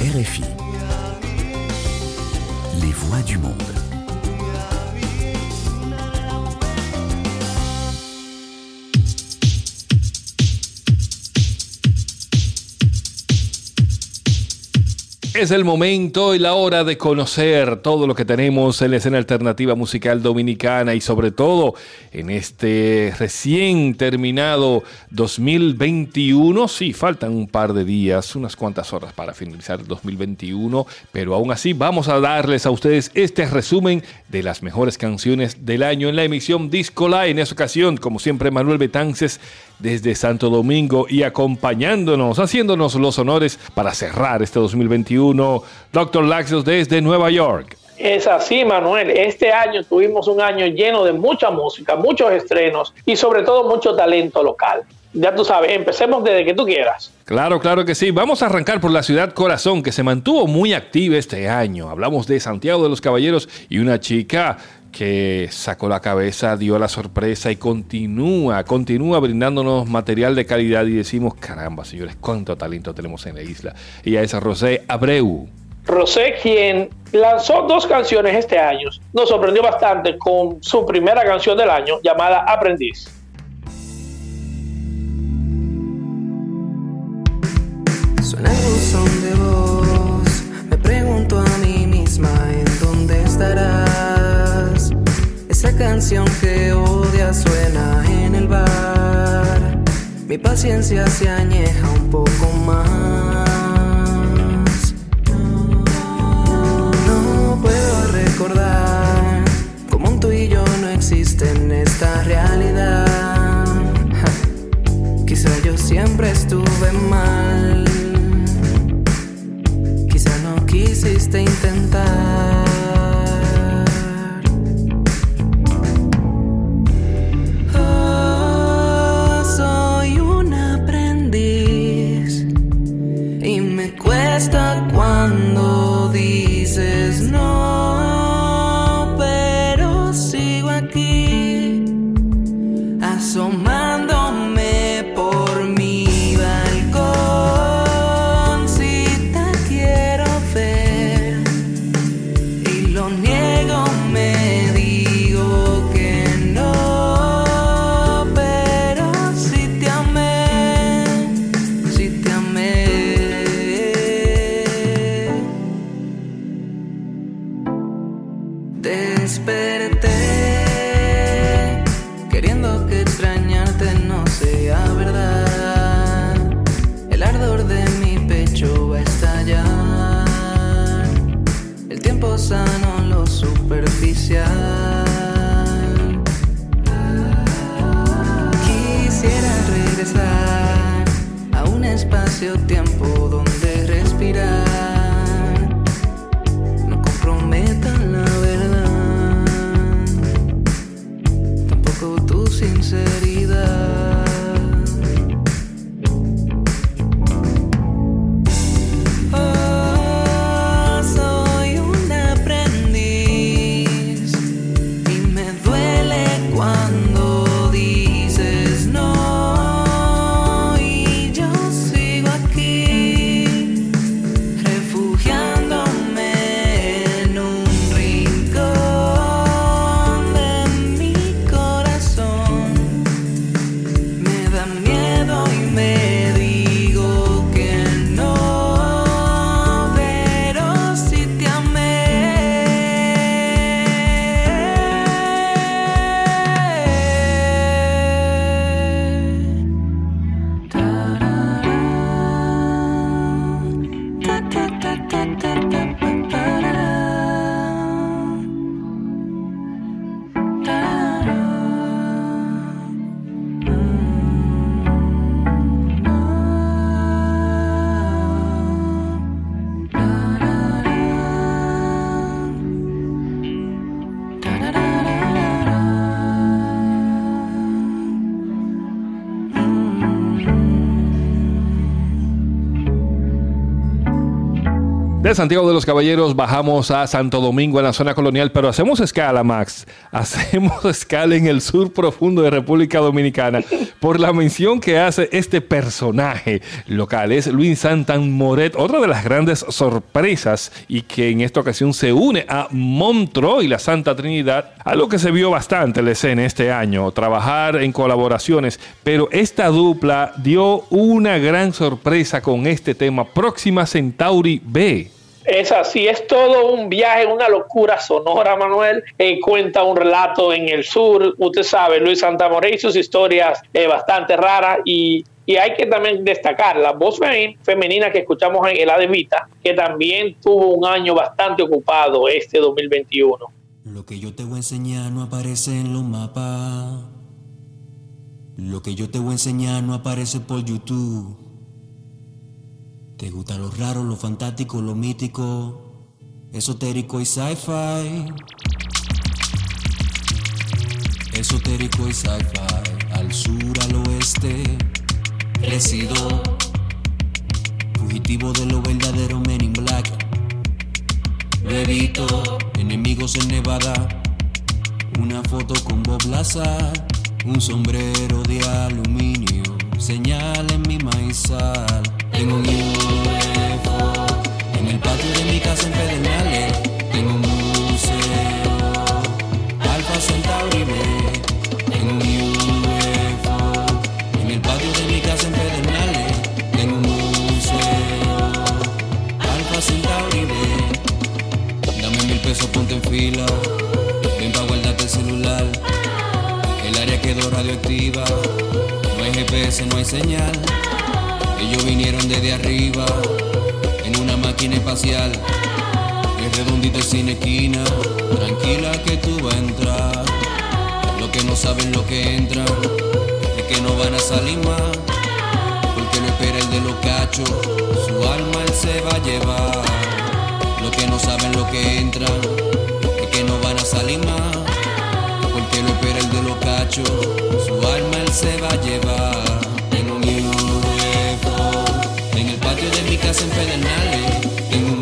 RFI. Les voix du monde. Es el momento y la hora de conocer todo lo que tenemos en la escena alternativa musical dominicana y sobre todo en este recién terminado 2021. Sí, faltan un par de días, unas cuantas horas para finalizar el 2021, pero aún así vamos a darles a ustedes este resumen de las mejores canciones del año en la emisión Disco Live. En esta ocasión, como siempre, Manuel Betances desde Santo Domingo y acompañándonos, haciéndonos los honores para cerrar este 2021, Dr. Laxios desde Nueva York. Es así, Manuel. Este año tuvimos un año lleno de mucha música, muchos estrenos y sobre todo mucho talento local. Ya tú sabes, empecemos desde que tú quieras. Claro, claro que sí. Vamos a arrancar por la ciudad Corazón, que se mantuvo muy activa este año. Hablamos de Santiago de los Caballeros y una chica que sacó la cabeza, dio la sorpresa y continúa, continúa brindándonos material de calidad y decimos, caramba, señores, cuánto talento tenemos en la isla. Ella es Rosé Abreu. Rosé, quien lanzó dos canciones este año, nos sorprendió bastante con su primera canción del año llamada Aprendiz. Suena el buzón de voz, me pregunto a mí misma en dónde estarás. Canción que odia suena en el bar. Mi paciencia se añeja un poco más. No puedo recordar cómo tú y yo no existen en esta realidad. Quizá yo siempre estuve mal. Quizá no quisiste intentar. De Santiago de los Caballeros bajamos a Santo Domingo en la zona colonial, pero hacemos escala, Max. Hacemos escala en el sur profundo de República Dominicana por la mención que hace este personaje local. Es Luis Santan Moret, otra de las grandes sorpresas y que en esta ocasión se une a Montreux y la Santa Trinidad, algo que se vio bastante en la escena este año, trabajar en colaboraciones, pero esta dupla dio una gran sorpresa con este tema, Próxima Centauri B. Es así, es todo un viaje, una locura sonora, Manuel. Eh, cuenta un relato en el sur, usted sabe, Luis Santamoré y sus historias eh, bastante raras y, hay que también destacar la voz femenina que escuchamos en El Adevita, que también tuvo un año bastante ocupado este 2021. Lo que yo te voy a enseñar no aparece en los mapas. Lo que yo te voy a enseñar no aparece por YouTube. ¿Te gusta lo raro, lo fantástico, lo mítico, esotérico y sci-fi? Esotérico y sci-fi, al sur, al oeste, resido, fugitivo de lo verdadero, men in black. Bebito, enemigos en Nevada, una foto con Bob Lazar, un sombrero de aluminio, señal en mi maizal. Tengo un UFO en el patio de mi casa en Pedernales. Tengo un museo Alfa Centauri B. Tengo un UFO en el patio de mi casa en Pedernales. Tengo un museo Alfa Centauri B. Dame mil pesos, ponte en fila. Ven pa' guardarte el celular. El área quedó radioactiva. No hay GPS, no hay señal. Ellos vinieron desde arriba en una máquina espacial. Es redondito sin esquina, tranquila que tú vas a entrar. Lo que no saben lo que entran es que no van a salir más. Porque no espera el de los cachos, su alma él se va a llevar. Lo que no saben lo que entran es que no van a salir más. Porque no espera el de los cachos, su alma él se va a llevar. Pedernales, tengo un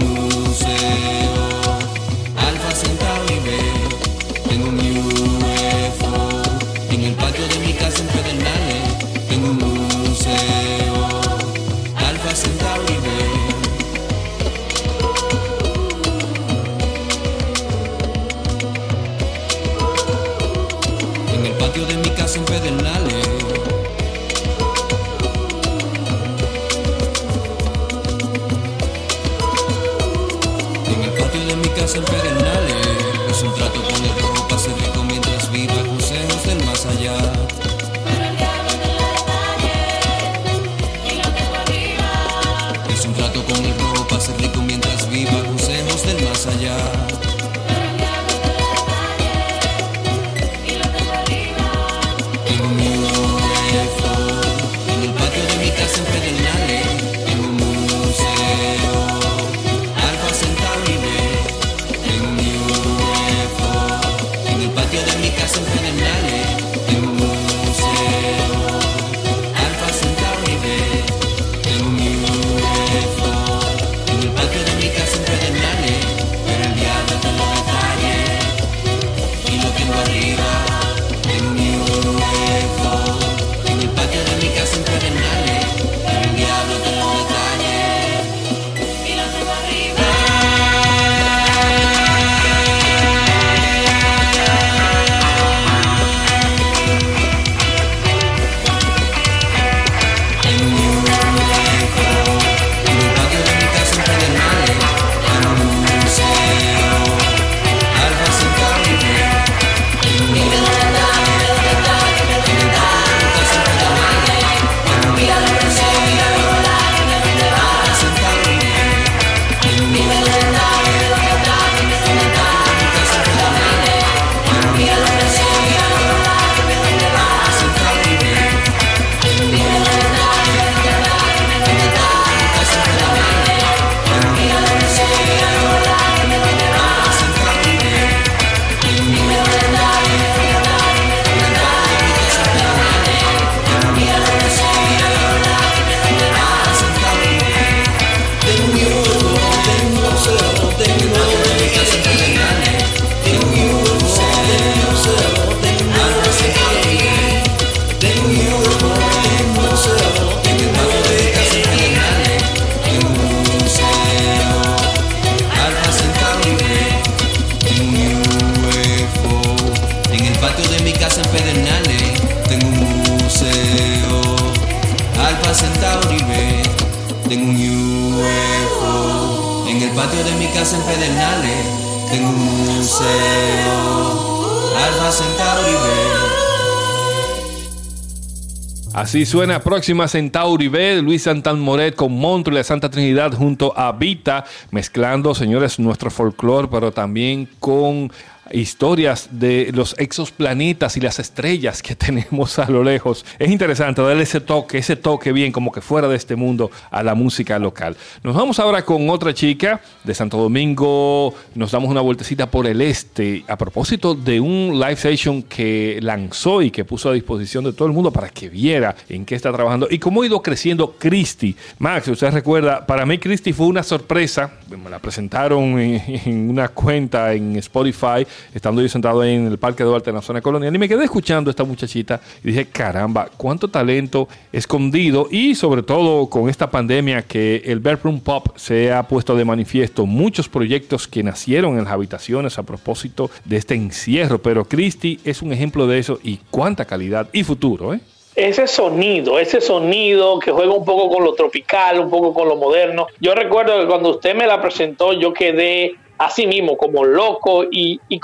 Así suena próxima Centauri B, Luis Santan Moret con Montre y la Santa Trinidad junto a Vita, mezclando, señores, nuestro folclore, pero también con historias de los exoplanetas y las estrellas que tenemos a lo lejos. Es interesante darle ese toque, ese toque bien, como que fuera de este mundo, a la música local. Nos vamos ahora con otra chica de Santo Domingo. Nos damos una vueltecita por el este a propósito de un live session que lanzó y que puso a disposición de todo el mundo para que viera en qué está trabajando y cómo ha ido creciendo Christy. Max, usted recuerda, para mí Christy fue una sorpresa. Me la presentaron en, en una cuenta en Spotify estando yo sentado en el Parque Duarte en la zona colonial y me quedé escuchando a esta muchachita y dije, caramba, cuánto talento escondido y sobre todo con esta pandemia que el bedroom pop se ha puesto de manifiesto, muchos proyectos que nacieron en las habitaciones a propósito de este encierro, pero Christy es un ejemplo de eso y cuánta calidad y futuro, ¿eh? ese sonido, ese sonido que juega un poco con lo tropical, un poco con lo moderno. Yo recuerdo que cuando usted me la presentó, yo quedé así mismo como loco y, y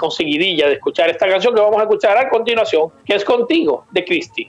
de escuchar esta canción que vamos a escuchar a continuación, que es Contigo, de Cristi.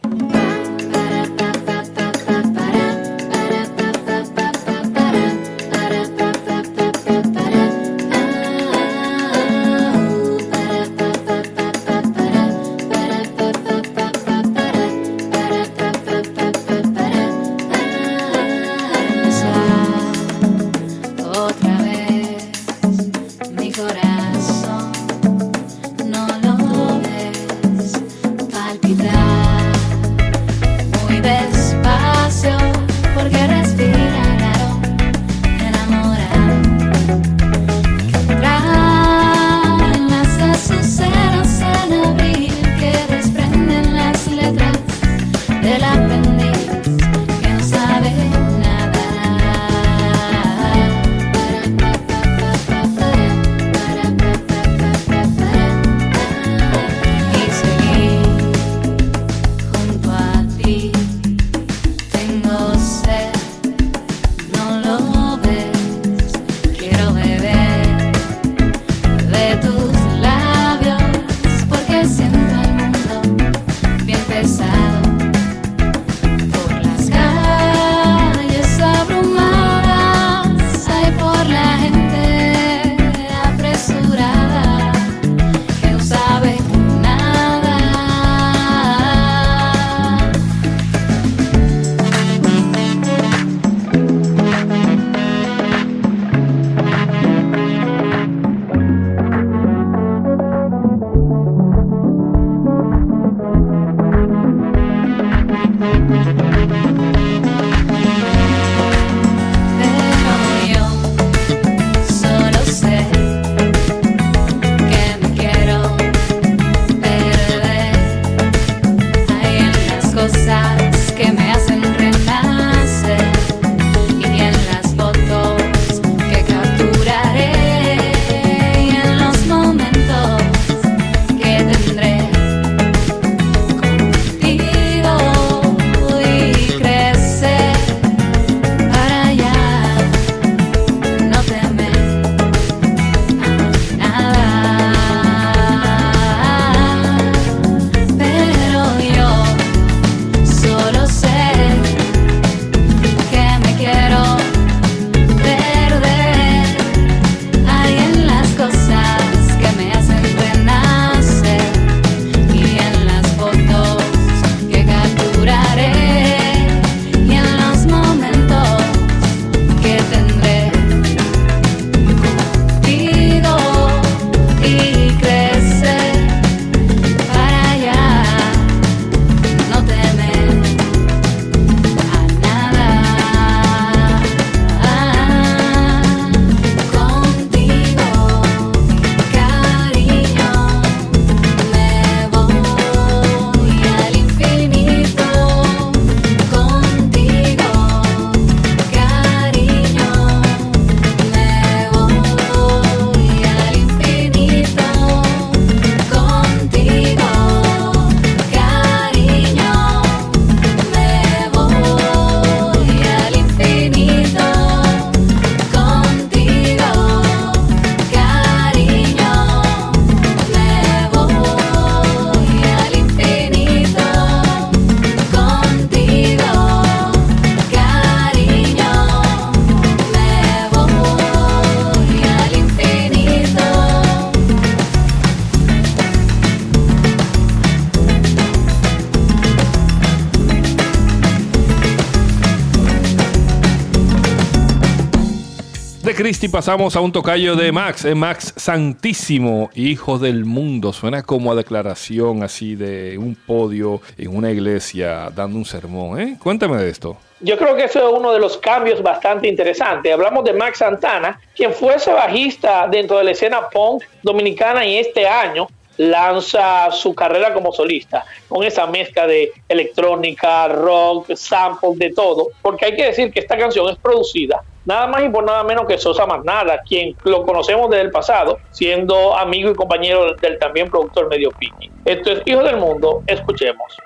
Pasamos a un tocayo de Max, eh, Max Santísimo, Hijo del Mundo. Suena como a declaración así de un podio en una iglesia dando un sermón. ¿eh? Cuéntame de esto. Yo creo que eso es uno de los cambios bastante interesantes. Hablamos de Max Santana, quien fue ese bajista dentro de la escena punk dominicana y este año lanza su carrera como solista con esa mezcla de electrónica, rock, samples, de todo. Porque hay que decir que esta canción es producida nada más y por nada menos que Sosa Magnada, quien lo conocemos desde el pasado, siendo amigo y compañero del también productor Medio Piki. Esto es Hijo del Mundo, escuchemos.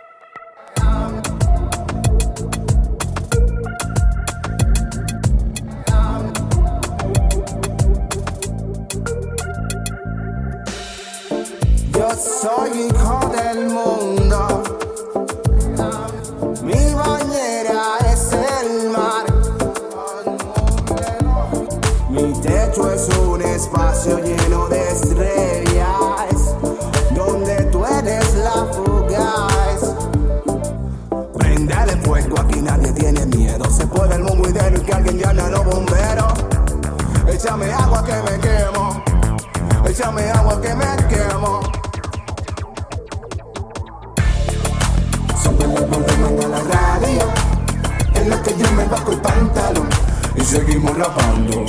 Soy hijo del mundo. Mi bañera es el mar. Mi techo es un espacio lleno de estrellas. Donde tú eres la fugaz. Prendele fuego, aquí nadie tiene miedo. Se puede el mundo y que alguien llame a los bomberos. Échame agua que me quemo. Échame agua que me quemo. Bajo el pantalón. Y seguimos rapando.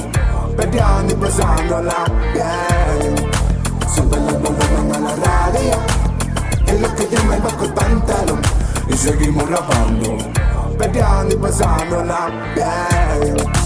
Peleando y pasándola bien. Sube el volumen a la radio. En la que yo me bajo el pantalón. Y seguimos rapando. Peleando y pasándola bien. Prendele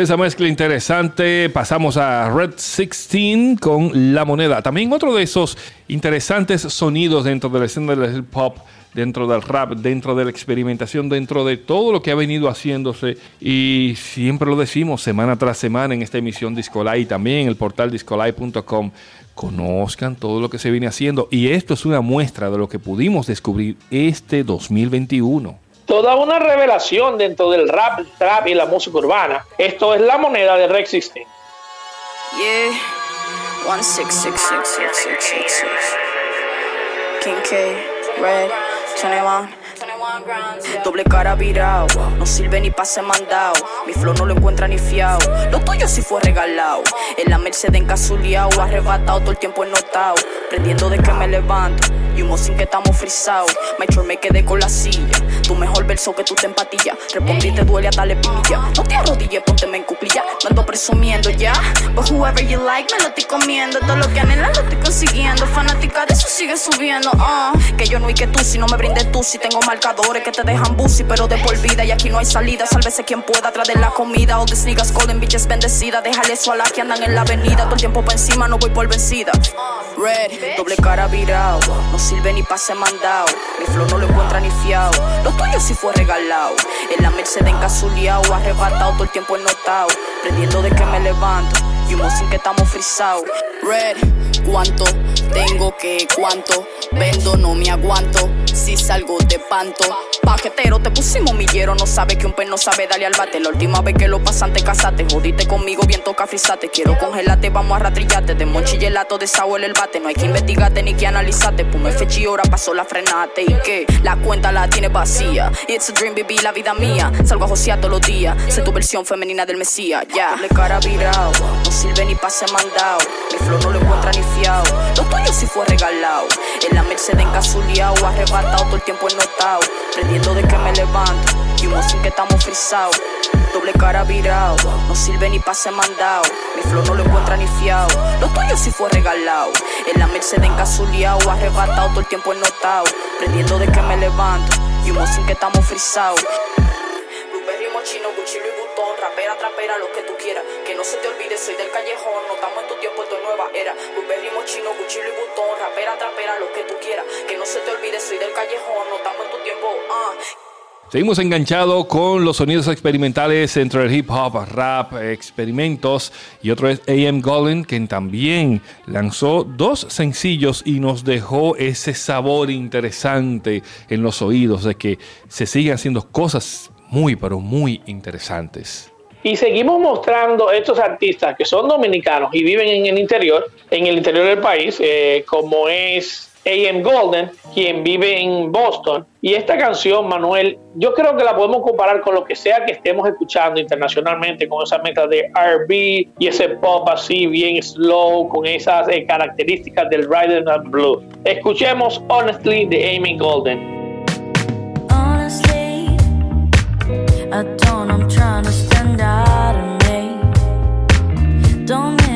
esa mezcla interesante pasamos a Red 16 con La Moneda. También otro de esos interesantes sonidos dentro de la escena del hip hop, dentro del rap, dentro de la experimentación, dentro de todo lo que ha venido haciéndose. Y siempre lo decimos semana tras semana en esta emisión Discolay y también en el portal discolay.com. Conozcan todo lo que se viene haciendo. Y esto es una muestra de lo que pudimos descubrir este 2021 toda una revelación dentro del rap, trap y la música urbana. Esto es la moneda de Rex 16. Yeah, one six six six six six six six. King K, Red, 21. Doble cara virado, no sirve ni pase mandado. Mi flow no lo encuentra ni fiao. Lo tuyo sí fue regalado. En la Mercedes encasuliao, arrebatado todo el tiempo ennotado. Prendiendo de que me levanto. Y sin que estamos frisados. Macho me quedé con la silla. Tu mejor verso que tú te empatillas. Respondí te duele a darle pinilla. No te arrodilles, pónteme en cuclilla. no ando presumiendo ya. But whoever you like, me lo estoy comiendo. Todo lo que anhelas lo estoy consiguiendo. Fanática de eso sigue subiendo. Uh. Que yo no y que tú, si no me brindes tú, si tengo marcadores que te dejan busi, pero de por vida. Y aquí no hay salida, sálvese quien pueda traer la comida. These niggas calling bitches bendecida. Déjale eso a la que andan en la avenida. Todo el tiempo pa' encima, no voy por vencida. Red, doble cara virado. Sirve ni pase mandado. Mi flow no lo encuentra ni fiao. Lo tuyo sí fue regalado. En la Mercedes encasuliao, arrebatado todo el tiempo ennotado. Prendiendo de que me levanto. Y humo sin que estamos frisados. Red, ¿cuánto tengo que? ¿Cuánto vendo? No me aguanto. Si salgo de panto. Paquetero, te pusimos millero. No sabe que un pen no sabe darle al bate. La última vez que lo pasaste, casate. Jodiste conmigo, bien toca frisate. Quiero congelarte, vamos a ratrillarte. De monchillelato, de sabor el bate. No hay que investigarte ni que analizarte. Pume fechi, ahora pasó la frenate. ¿Y qué? La cuenta la tiene vacía. It's a dream, baby, la vida mía. Salgo a josear todos los días. Sé tu versión femenina del Mesías. Ya, doble cara virado. No sirve ni pase mandado. Mi flow no lo encuentra ni fiao. Lo tuyo sí fue regalado. En la Mercedes encasuliao, arrebatado todo el tiempo ennotado. Prendiendo de que me levanto. Y humo sin que estamos frisados. Doble cara virado. No sirve ni pase mandado. Mi flow no lo encuentra ni fiao. Lo tuyo sí fue regalado. En la Mercedes encasuliao, arrebatado todo el tiempo ennotado. Prendiendo de que me levanto. Y humo sin que estamos frisados. Vuitton, rapera, trapera, lo que. Que no se te olvide, soy del callejón, no estamos en tu tiempo, nueva era. Seguimos enganchados con los sonidos experimentales entre el hip hop, rap, experimentos y otro es AM Golden, quien también lanzó dos sencillos y nos dejó ese sabor interesante en los oídos de que se siguen haciendo cosas muy, pero muy interesantes. Y seguimos mostrando estos artistas que son dominicanos y viven en el interior, en el interior del país, eh, como es AM Golden, quien vive en Boston. Y esta canción, Manuel, yo creo que la podemos comparar con lo que sea que estemos escuchando internacionalmente, con esa mezcla de RB y ese pop así bien slow, con esas eh, características del Rhythm and Blue. Escuchemos Honestly de Amy Golden. I don't, I'm trying to stand out and me. Don't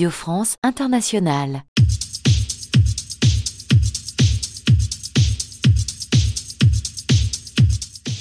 Radio France Internationale.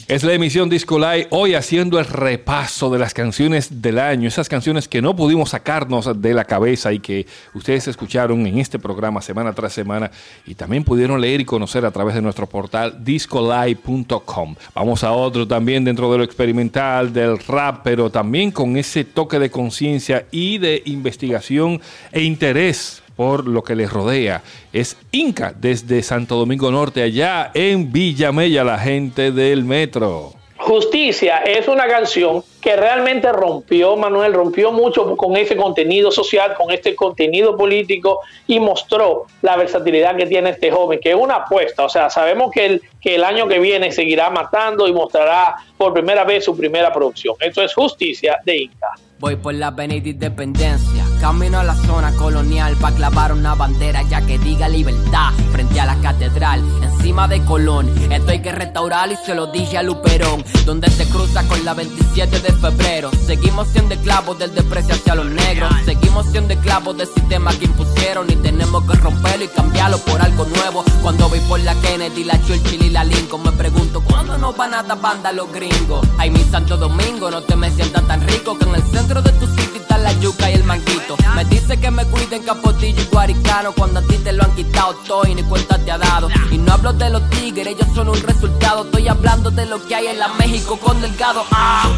Es la emisión Disco Live hoy haciendo el repaso de las canciones del año, esas canciones que no pudimos sacarnos de la cabeza y que ustedes escucharon en este programa semana tras semana y también pudieron leer y conocer a través de nuestro portal discolive.com. Vamos a otro también dentro de lo experimental, del rap, pero también con ese toque de conciencia y de investigación e interés por lo que les rodea. Es Inca desde Santo Domingo Norte, allá en Villamella, la gente del metro. Justicia es una canción que realmente rompió, Manuel, rompió mucho con ese contenido social, con este contenido político y mostró la versatilidad que tiene este joven, que es una apuesta. O sea, sabemos que el, que el año que viene seguirá matando y mostrará por primera vez su primera producción. Esto es Justicia de Inca. Voy por la avenida Independencia, camino a la zona colonial para clavar una bandera ya que diga libertad frente a la catedral, encima de Colón. Esto hay que restaurar y se lo dije a Luperón, donde se cruza con la 27 de febrero. Seguimos siendo esclavos del desprecio hacia los negros, seguimos siendo esclavos del sistema que impusieron y tenemos que romperlo y cambiarlo por algo nuevo. Cuando voy por la Kennedy, la Churchill y la Lincoln, me pregunto cuándo nos van a dar banda los gringos. Ay, mi Santo Domingo, no te me sientas tan rico que en el centro de tu sitio está la yuca y el manguito. Me dice que me cuiden Capotillo y Guaricano cuando a ti te lo han quitado todo y ni cuenta te ha dado. Y no hablo de los tigres, ellos son un resultado. Estoy hablando de lo que hay en la México con Delgado. ¡Ah!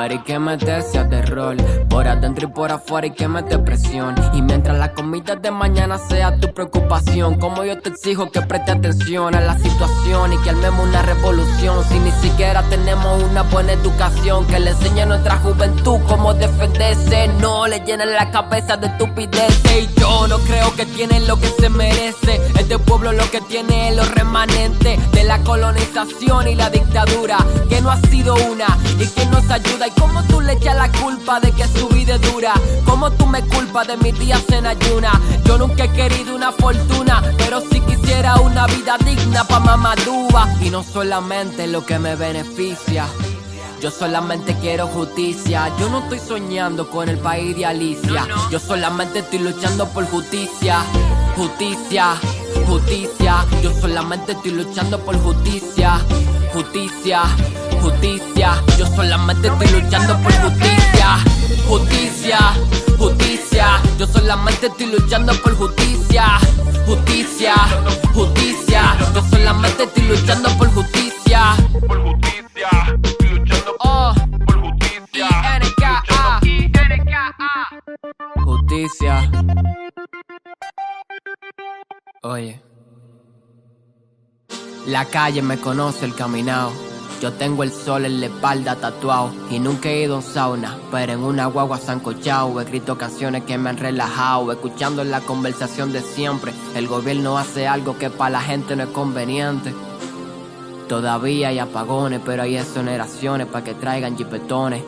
Hay que meterse a terror. Por adentro y por afuera hay que meter presión. Y mientras la comida de mañana sea tu preocupación, como yo te exijo que preste atención a la situación y que armemos una revolución. Si ni siquiera tenemos una buena educación que le enseñe a nuestra juventud cómo no le llenen la cabeza de estupideces. Y yo no creo que tienen lo que se merece. Este pueblo lo que tiene es los remanentes de la colonización y la dictadura, que no ha sido una y que nos ayuda. Y como tú le echas la culpa de que su vida es dura, como tú me culpas de mis días en ayuna. Yo nunca he querido una fortuna, pero si quisiera una vida digna pa' mamadúa. Y no solamente lo que me beneficia. Yo solamente quiero justicia. Yo no estoy soñando con el país de Alicia. Yo solamente estoy luchando por justicia. Justicia, justicia. Yo solamente estoy luchando por justicia. Justicia, justicia. Yo solamente estoy luchando por justicia. Justicia, justicia. Yo solamente estoy luchando por justicia. Justicia, justicia. Yo solamente estoy luchando por justicia. Por justicia. Oye. La calle me conoce el caminado. Yo tengo el sol en la espalda tatuado y nunca he ido a un sauna, pero en una guagua sancochao he escrito canciones que me han relajado, escuchando la conversación de siempre. El gobierno hace algo que para la gente no es conveniente. Todavía hay apagones, pero hay exoneraciones para que traigan jipetones.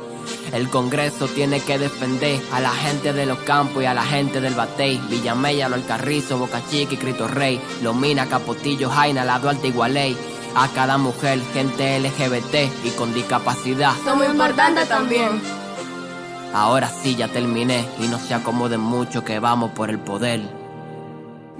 El Congreso tiene que defender a la gente de los campos y a la gente del Batey. Villamella, El Carrizo, Boca Chica y Cristo Rey. Lomina, Capotillo, Jaina, La Duarte y Gualey. A cada mujer, gente LGBT y con discapacidad. Somos importantes también. Ahora sí ya terminé y no se acomoden mucho que vamos por el poder.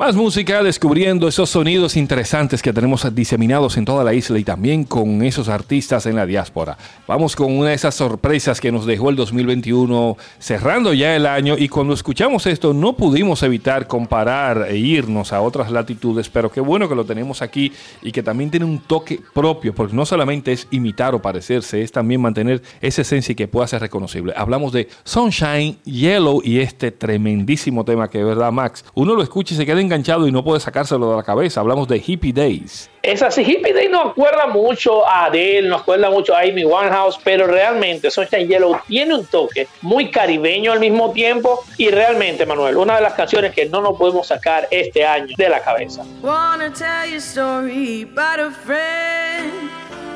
Más música, descubriendo esos sonidos interesantes que tenemos diseminados en toda la isla y también con esos artistas en la diáspora. Vamos con una de esas sorpresas que nos dejó el 2021, cerrando ya el año y cuando escuchamos esto no pudimos evitar comparar e irnos a otras latitudes, pero qué bueno que lo tenemos aquí y que también tiene un toque propio, porque no solamente es imitar o parecerse, es también mantener esa esencia y que pueda ser reconocible. Hablamos de Sunshine, Yellow y este tremendísimo tema que, verdad, Max, uno lo escucha y se queda enganchado y no puede sacárselo de la cabeza. Hablamos de Hippie Days. Es así, Hippie Days nos acuerda mucho a Adele, nos acuerda mucho a Amy Winehouse, pero realmente Sunshine Yellow tiene un toque muy caribeño al mismo tiempo y realmente, Manuel, una de las canciones que no nos podemos sacar este año de la cabeza. Wanna tell you a story about a friend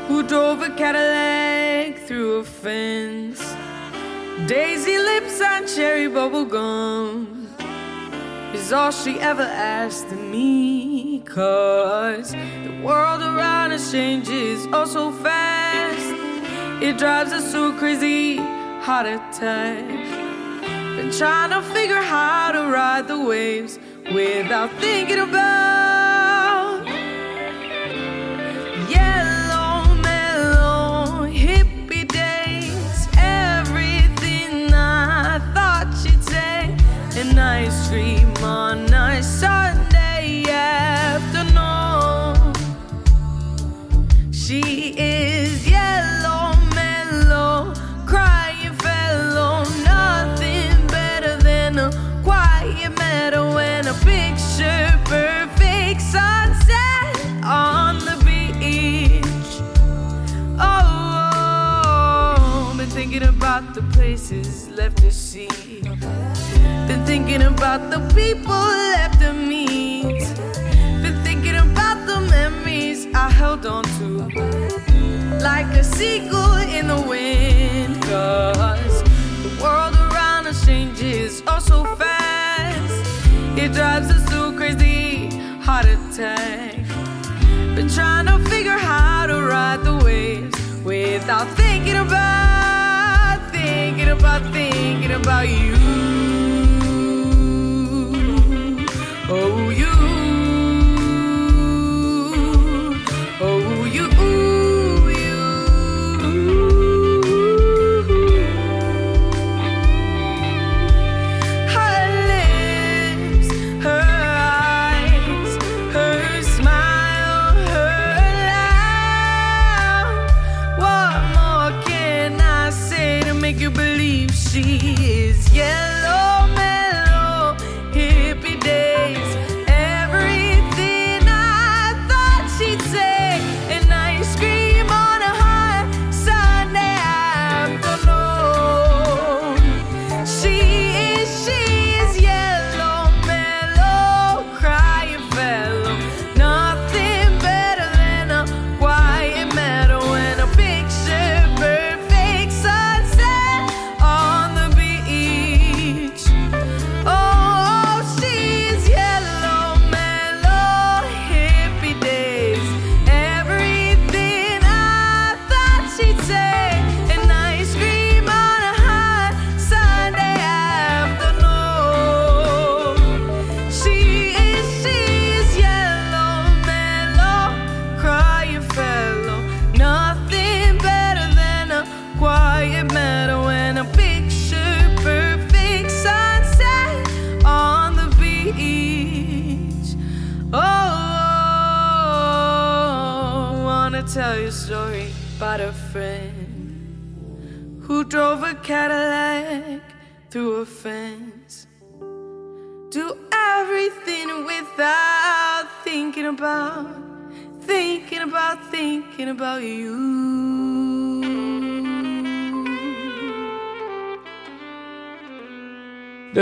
who drove a Cadillac through a fence. Daisy lips and cherry bubble gum is all she ever asked of me. Cause the world around us changes oh so fast. It drives us a crazy heart attack. Been trying to figure how to ride the waves without thinking about yellow left to see. Been thinking about the people left to meet. Been thinking about the memories I held on to. Like a seagull in the wind. Cause the world around us changes oh so fast. It drives us to crazy heart attack. Been trying to figure how to ride the waves without thinking about, about, thinking about you.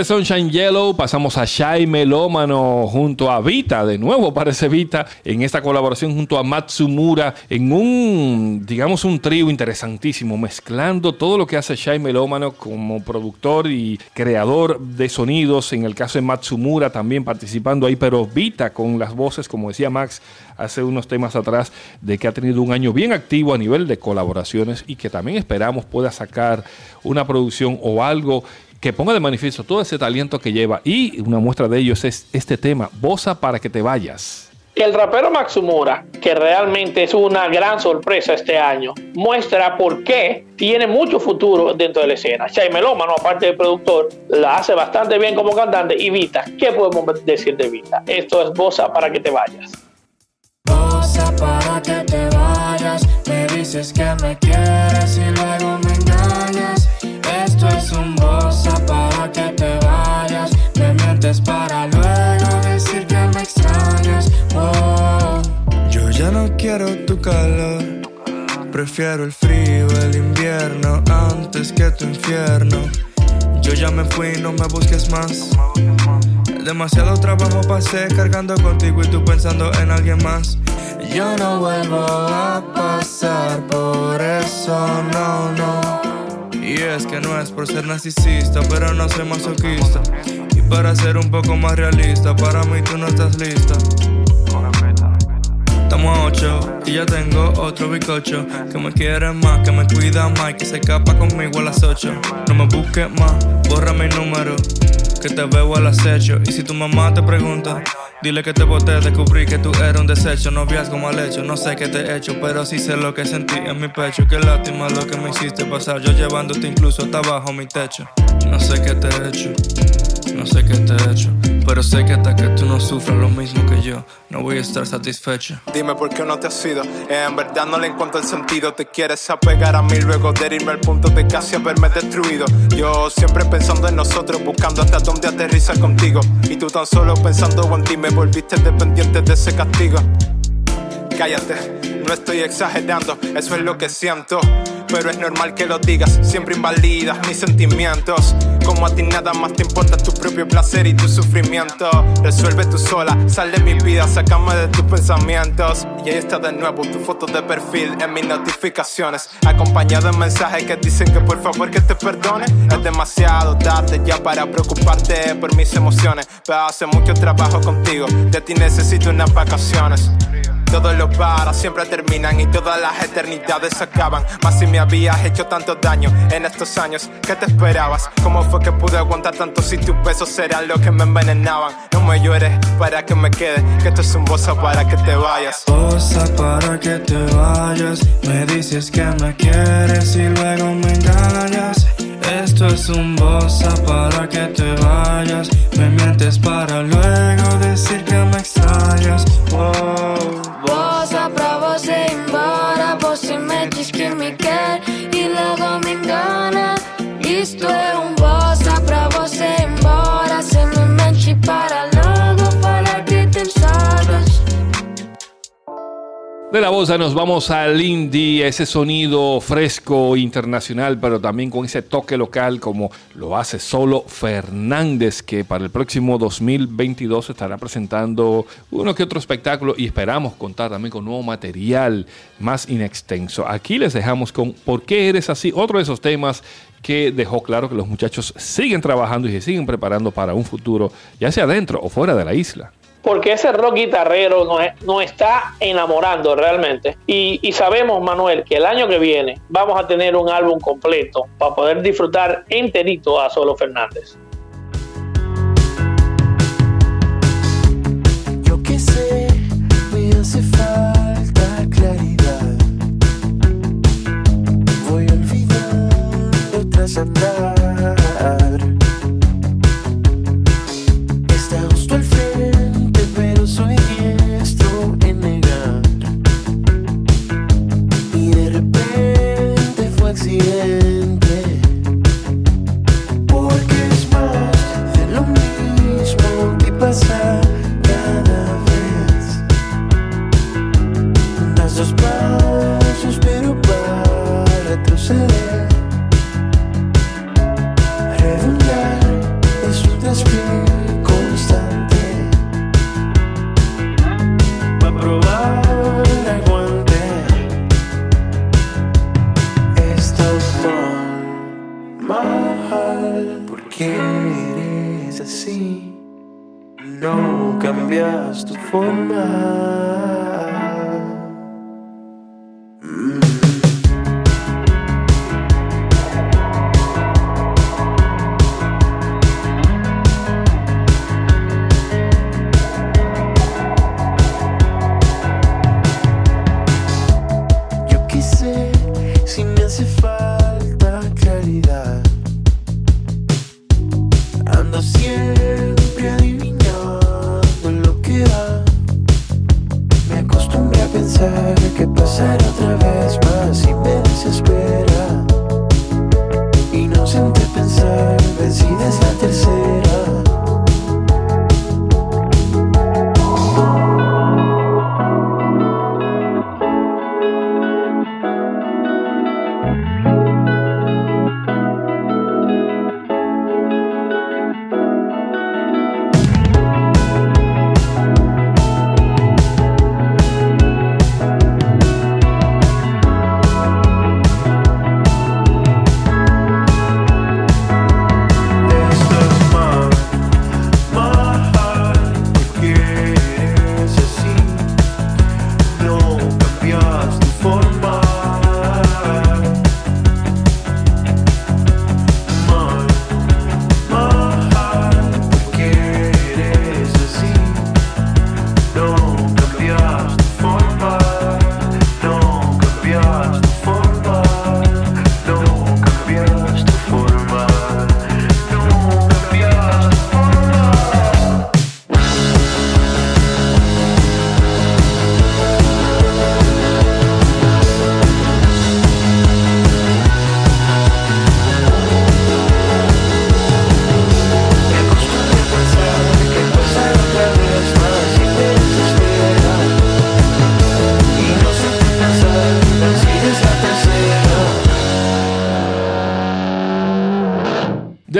De Sunshine Yellow pasamos a Shai Melómano junto a Vita, de nuevo parece Vita, en esta colaboración junto a Matsumura, en un, digamos, un trío interesantísimo, mezclando todo lo que hace Shai Melómano como productor y creador de sonidos, en el caso de Matsumura también participando ahí, pero Vita con las voces, como decía Max hace unos temas atrás, de que ha tenido un año bien activo a nivel de colaboraciones y que también esperamos pueda sacar una producción o algo que ponga de manifiesto todo ese talento que lleva. Y una muestra de ellos es este tema, Bosa para que te vayas. El rapero Maxumura, que realmente es una gran sorpresa este año, muestra por qué tiene mucho futuro dentro de la escena. Chay Melómano, aparte de productor, la hace bastante bien como cantante. Y Vita, ¿qué podemos decir de Vita? Esto es Bosa para que te vayas. Bosa para que te vayas, me dices que me quieres y luego me para luego decir que me extrañas. Oh. Yo ya no quiero tu calor, prefiero el frío, el invierno antes que tu infierno. Yo ya me fui, no me busques más. Demasiado trabajo pasé cargando contigo y tú pensando en alguien más. Yo no vuelvo a pasar por eso, no, no. Y es que no es por ser narcisista, pero no soy masoquista. Para ser un poco más realista, para mí tú no estás lista. Estamos a ocho y ya tengo otro bicocho que me quiere más, que me cuida más y que se escapa conmigo a las ocho. No me busques más, borra mi número, que te veo al acecho. Y si tu mamá te pregunta, dile que te boté, descubrí que tú eres un desecho. Noviazgo mal hecho, no sé qué te he hecho, pero sí sé lo que sentí en mi pecho. Qué lástima lo que me hiciste pasar, yo llevándote incluso hasta abajo mi techo. No sé qué te he hecho, no sé qué te he hecho. Pero sé que hasta que tú no sufras lo mismo que yo, no voy a estar satisfecho. Dime por qué no te has ido. Eh, en verdad no le encuentro el sentido. Te quieres apegar a mí luego de irme al punto de casi haberme destruido. Yo siempre pensando en nosotros, buscando hasta dónde aterrizar contigo. Y tú tan solo pensando en ti, me volviste dependiente de ese castigo. Cállate, no estoy exagerando, eso es lo que siento. Pero es normal que lo digas, siempre invalidas mis sentimientos. Como a ti nada más te importa tu propio placer y tu sufrimiento. Resuelve tú sola, sal de mi vida, sácame de tus pensamientos. Y ahí está de nuevo tu foto de perfil en mis notificaciones. Acompañado de mensajes que dicen que por favor que te perdone. Es demasiado tarde ya para preocuparte por mis emociones. Pero hace mucho trabajo contigo, de ti necesito unas vacaciones. Todos los paras siempre terminan y todas las eternidades acaban. Más si me habías hecho tanto daño en estos años, ¿qué te esperabas? ¿Cómo fue que pude aguantar tanto si tus besos eran los que me envenenaban? No me llores para que me quede, que esto es un bosa para que te vayas. Bosa para que te vayas, me dices que me quieres y luego me engañas. Esto es un bosa para que te vayas, me mientes para luego decir que me extrañas. Wow. Bosa pra você embora. Você me diz que me quer e logo me engana. Isto é um bossa De la bosa nos vamos al indie, ese sonido fresco internacional, pero también con ese toque local como lo hace solo Fernández, que para el próximo 2022 estará presentando uno que otro espectáculo y esperamos contar también con nuevo material más inextenso. Aquí les dejamos con ¿Por qué eres así? Otro de esos temas que dejó claro que los muchachos siguen trabajando y se siguen preparando para un futuro, ya sea dentro o fuera de la isla. Porque ese rock guitarrero nos, está enamorando realmente. Y, y sabemos, Manuel, que el año que viene vamos a tener un álbum completo para poder disfrutar enterito a Solo Fernández. Yo que sé, me hace falta claridad. Voy olvidando tras andar. Está eres así. No cambias tu forma.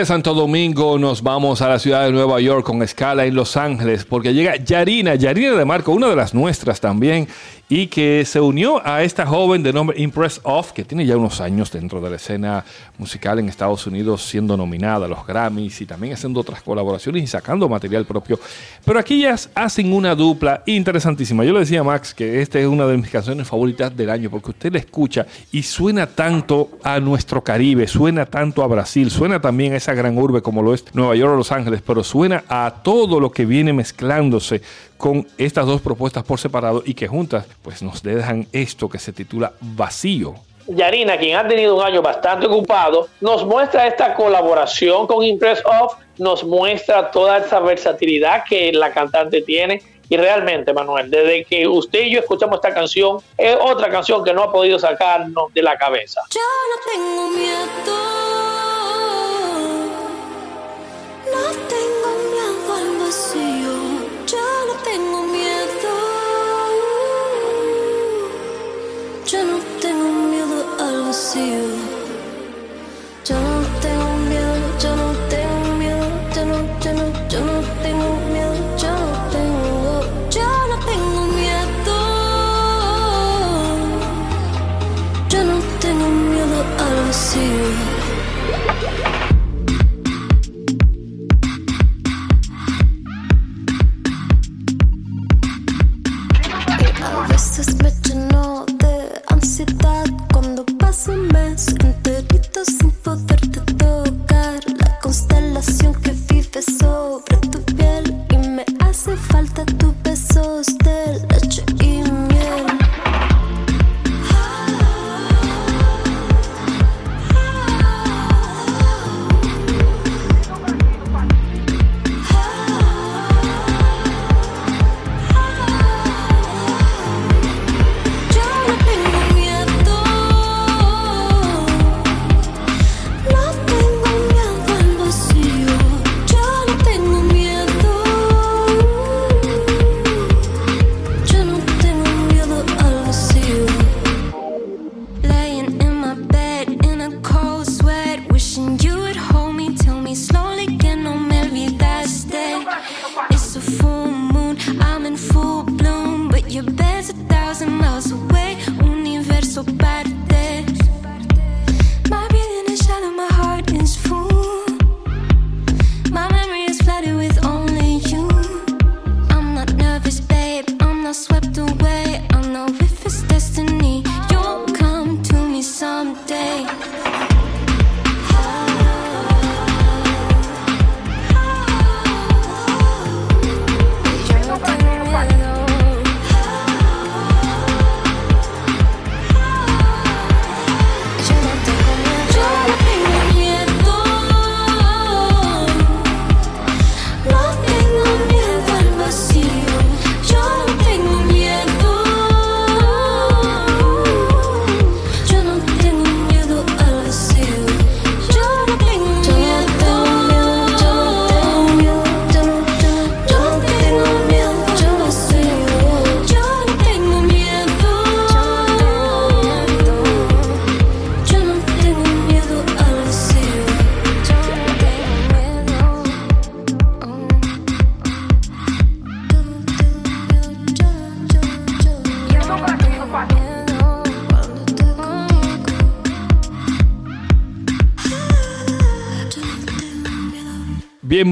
Santo Domingo nos vamos a la ciudad de Nueva York con escala en Los Ángeles porque llega Yarina, Yarina de Marco, una de las nuestras también, y que se unió a esta joven de nombre Impress Off, que tiene ya unos años dentro de la escena musical en Estados Unidos, siendo nominada a los Grammys y también haciendo otras colaboraciones y sacando material propio. Pero aquí ya hacen una dupla interesantísima. Yo le decía a Max que esta es una de mis canciones favoritas del año porque usted la escucha y suena tanto a nuestro Caribe, suena tanto a Brasil, suena también a esa gran urbe como lo es Nueva York o Los Ángeles, pero suena a todo lo que viene mezclándose con estas dos propuestas por separado y que juntas pues nos dejan esto que se titula Vacío. Yarina, quien ha tenido un año bastante ocupado, nos muestra esta colaboración con Impress Off, nos muestra toda esa versatilidad que la cantante tiene. Y realmente, Manuel, desde que usted y yo escuchamos esta canción, es otra canción que no ha podido sacarnos de la cabeza. Yo no tengo miedo. No tengo miedo al vacío.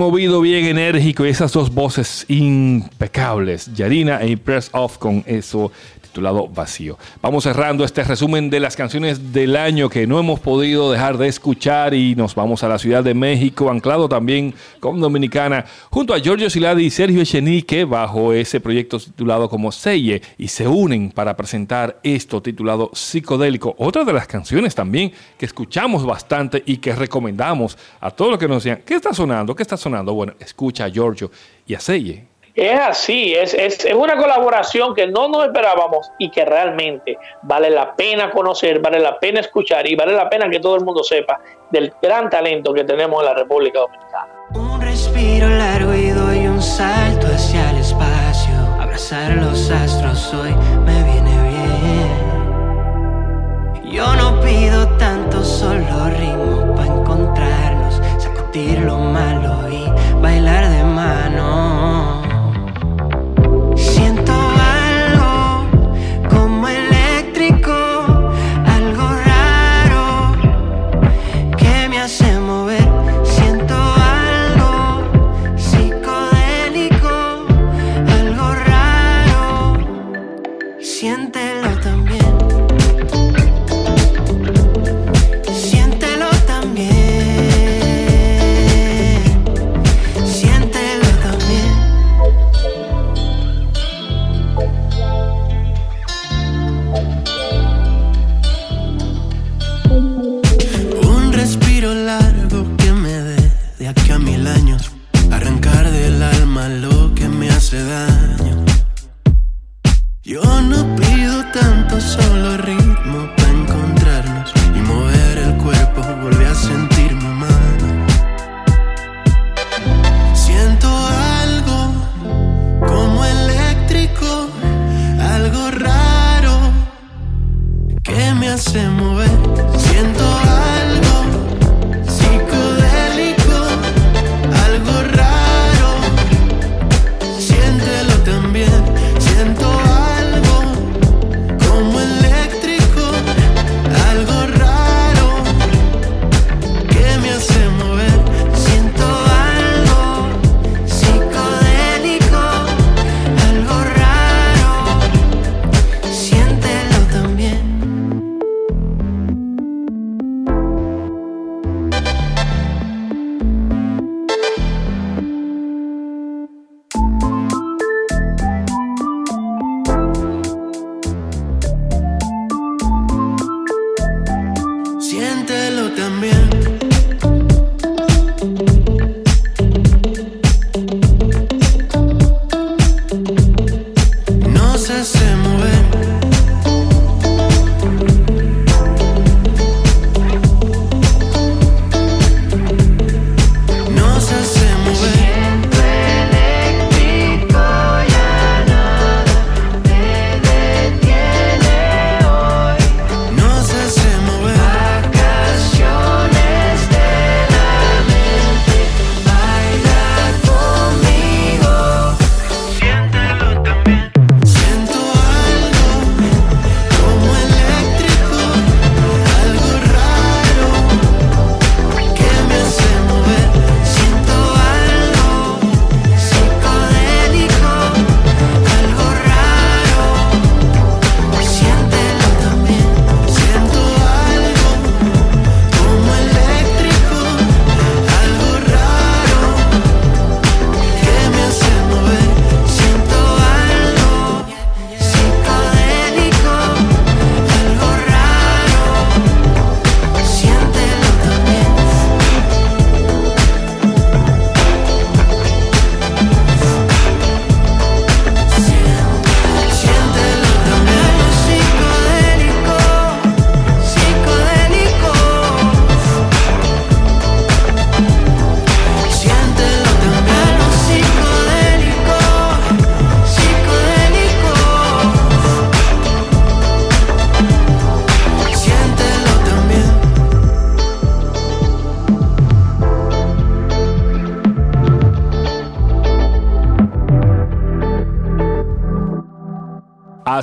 Movido, bien enérgico y esas dos voces impecables, Yarina e Impress Off con eso titulado Vacío. Vamos cerrando este resumen de las canciones del año que no hemos podido dejar de escuchar y nos vamos a la Ciudad de México, anclado también con Dominicana, junto a Giorgio Siladi y Sergio Echenique bajo ese proyecto titulado como Selle y se unen para presentar esto titulado Psicodélico, otra de las canciones también que escuchamos bastante y que recomendamos a todos los que nos decían, ¿qué está sonando? ¿Qué está sonando? Bueno, escucha a Giorgio y a Selle. Es así, es, es, es una colaboración que no nos esperábamos y que realmente vale la pena conocer, vale la pena escuchar y vale la pena que todo el mundo sepa del gran talento que tenemos en la República Dominicana. Un respiro largo y doy un salto hacia el espacio. Abrazar los astros hoy me viene bien. Yo no pido tanto, solo ritmo para encontrarnos. Sacudir hace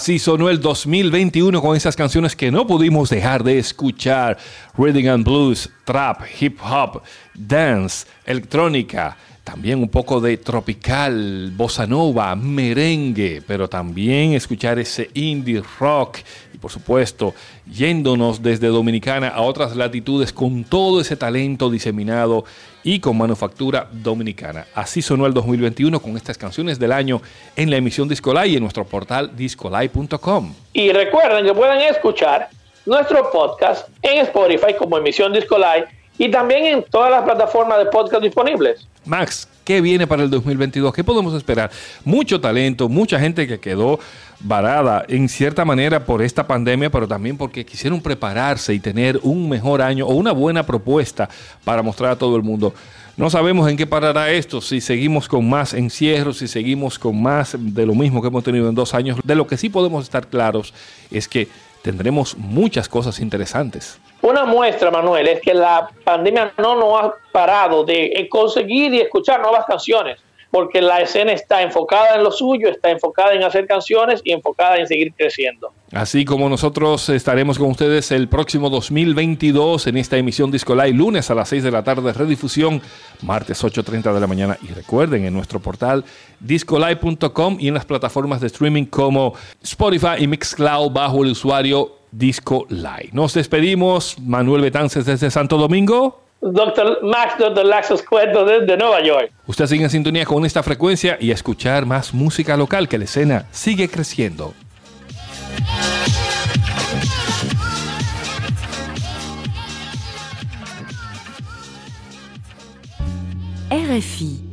Así sonó el 2021 con esas canciones que no pudimos dejar de escuchar. Rhythm and Blues, Trap, Hip Hop, Dance, Electrónica, también un poco de tropical, bossa nova, merengue, pero también escuchar ese indie rock y por supuesto yéndonos desde Dominicana a otras latitudes con todo ese talento diseminado y con manufactura dominicana. Así sonó el 2021 con estas canciones del año en la emisión Discolay y en nuestro portal discolay.com. Y recuerden que pueden escuchar nuestro podcast en Spotify como emisión Disco Live y también en todas las plataformas de podcast disponibles. Max, ¿qué viene para el 2022? ¿Qué podemos esperar? Mucho talento, mucha gente que quedó varada en cierta manera por esta pandemia, pero también porque quisieron prepararse y tener un mejor año o una buena propuesta para mostrar a todo el mundo. No sabemos en qué parará esto, si seguimos con más encierros, si seguimos con más de lo mismo que hemos tenido en dos años. De lo que sí podemos estar claros es que tendremos muchas cosas interesantes. Una muestra, Manuel, es que la pandemia no nos ha parado de conseguir y escuchar nuevas canciones, porque la escena está enfocada en lo suyo, está enfocada en hacer canciones y enfocada en seguir creciendo. Así como nosotros estaremos con ustedes el próximo 2022 en esta emisión Disco Live, lunes a las 6 de la tarde, redifusión, martes 8.30 de la mañana. Y recuerden, en nuestro portal discolive.com y en las plataformas de streaming como Spotify y Mixcloud bajo el usuario Disco Live. Nos despedimos, Manuel Betances desde Santo Domingo. Doctor Max, Dr. Laxos Cuento desde Nueva York. Usted sigue en sintonía con esta frecuencia y a escuchar más música local que la escena sigue creciendo. RFI